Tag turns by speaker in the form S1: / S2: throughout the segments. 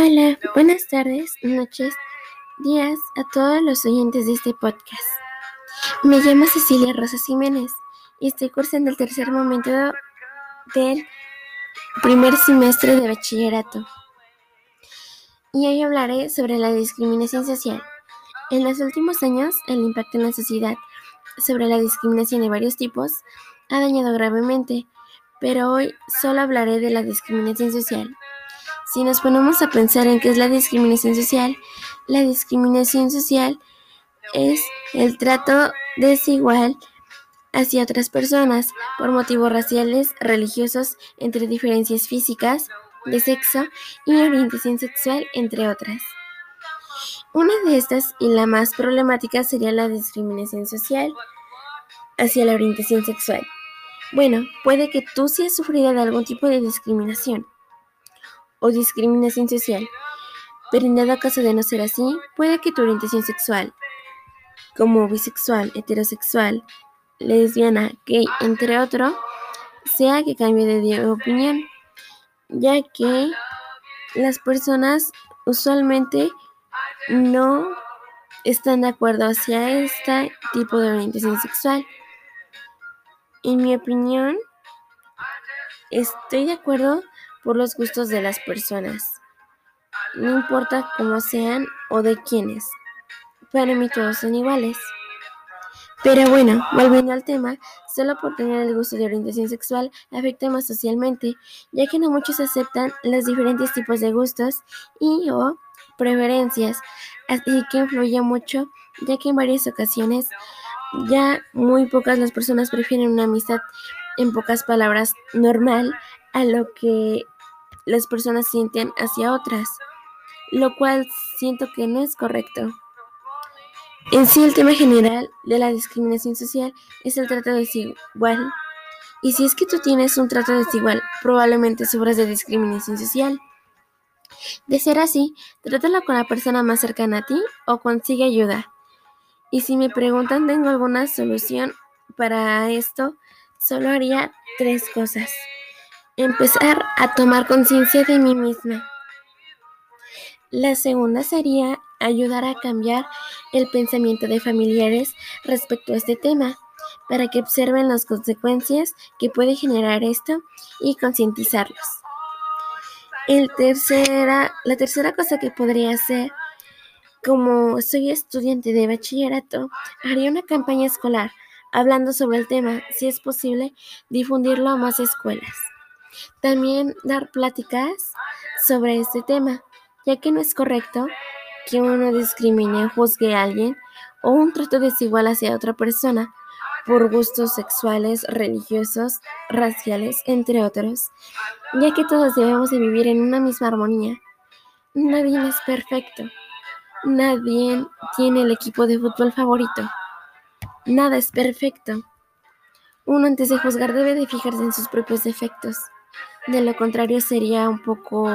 S1: Hola, buenas tardes, noches, días a todos los oyentes de este podcast. Me llamo Cecilia Rosas Jiménez y estoy cursando el tercer momento del primer semestre de bachillerato. Y hoy hablaré sobre la discriminación social. En los últimos años, el impacto en la sociedad sobre la discriminación de varios tipos ha dañado gravemente, pero hoy solo hablaré de la discriminación social. Si nos ponemos a pensar en qué es la discriminación social, la discriminación social es el trato desigual hacia otras personas por motivos raciales, religiosos, entre diferencias físicas, de sexo y orientación sexual, entre otras. Una de estas y la más problemática sería la discriminación social hacia la orientación sexual. Bueno, puede que tú seas sufrida de algún tipo de discriminación o discriminación social, pero en dado caso de no ser así, puede que tu orientación sexual, como bisexual, heterosexual, lesbiana, gay, entre otros, sea que cambie de opinión, ya que las personas usualmente no están de acuerdo hacia este tipo de orientación sexual. En mi opinión, estoy de acuerdo por los gustos de las personas, no importa cómo sean o de quiénes. Para mí todos son iguales. Pero bueno, volviendo al tema, solo por tener el gusto de orientación sexual afecta más socialmente, ya que no muchos aceptan los diferentes tipos de gustos y o preferencias, así que influye mucho, ya que en varias ocasiones ya muy pocas las personas prefieren una amistad, en pocas palabras, normal, a lo que las personas sienten hacia otras, lo cual siento que no es correcto. En sí, el tema general de la discriminación social es el trato desigual. Y si es que tú tienes un trato desigual, probablemente sufras de discriminación social. De ser así, trátalo con la persona más cercana a ti o consigue ayuda. Y si me preguntan, ¿tengo alguna solución para esto? Solo haría tres cosas. Empezar a tomar conciencia de mí misma. La segunda sería ayudar a cambiar el pensamiento de familiares respecto a este tema, para que observen las consecuencias que puede generar esto y concientizarlos. Tercera, la tercera cosa que podría hacer como soy estudiante de bachillerato, haría una campaña escolar hablando sobre el tema, si es posible, difundirlo a más escuelas. También dar pláticas sobre este tema, ya que no es correcto que uno discrimine juzgue a alguien o un trato desigual hacia otra persona por gustos sexuales, religiosos, raciales, entre otros, ya que todos debemos de vivir en una misma armonía. Nadie es perfecto. Nadie tiene el equipo de fútbol favorito. Nada es perfecto. Uno antes de juzgar debe de fijarse en sus propios defectos. De lo contrario sería un poco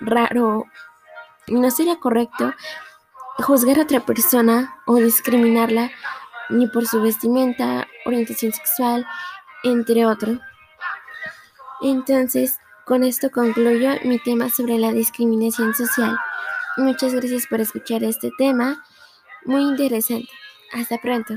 S1: raro no sería correcto juzgar a otra persona o discriminarla ni por su vestimenta, orientación sexual, entre otros. Entonces, con esto concluyo mi tema sobre la discriminación social. Muchas gracias por escuchar este tema muy interesante. Hasta pronto.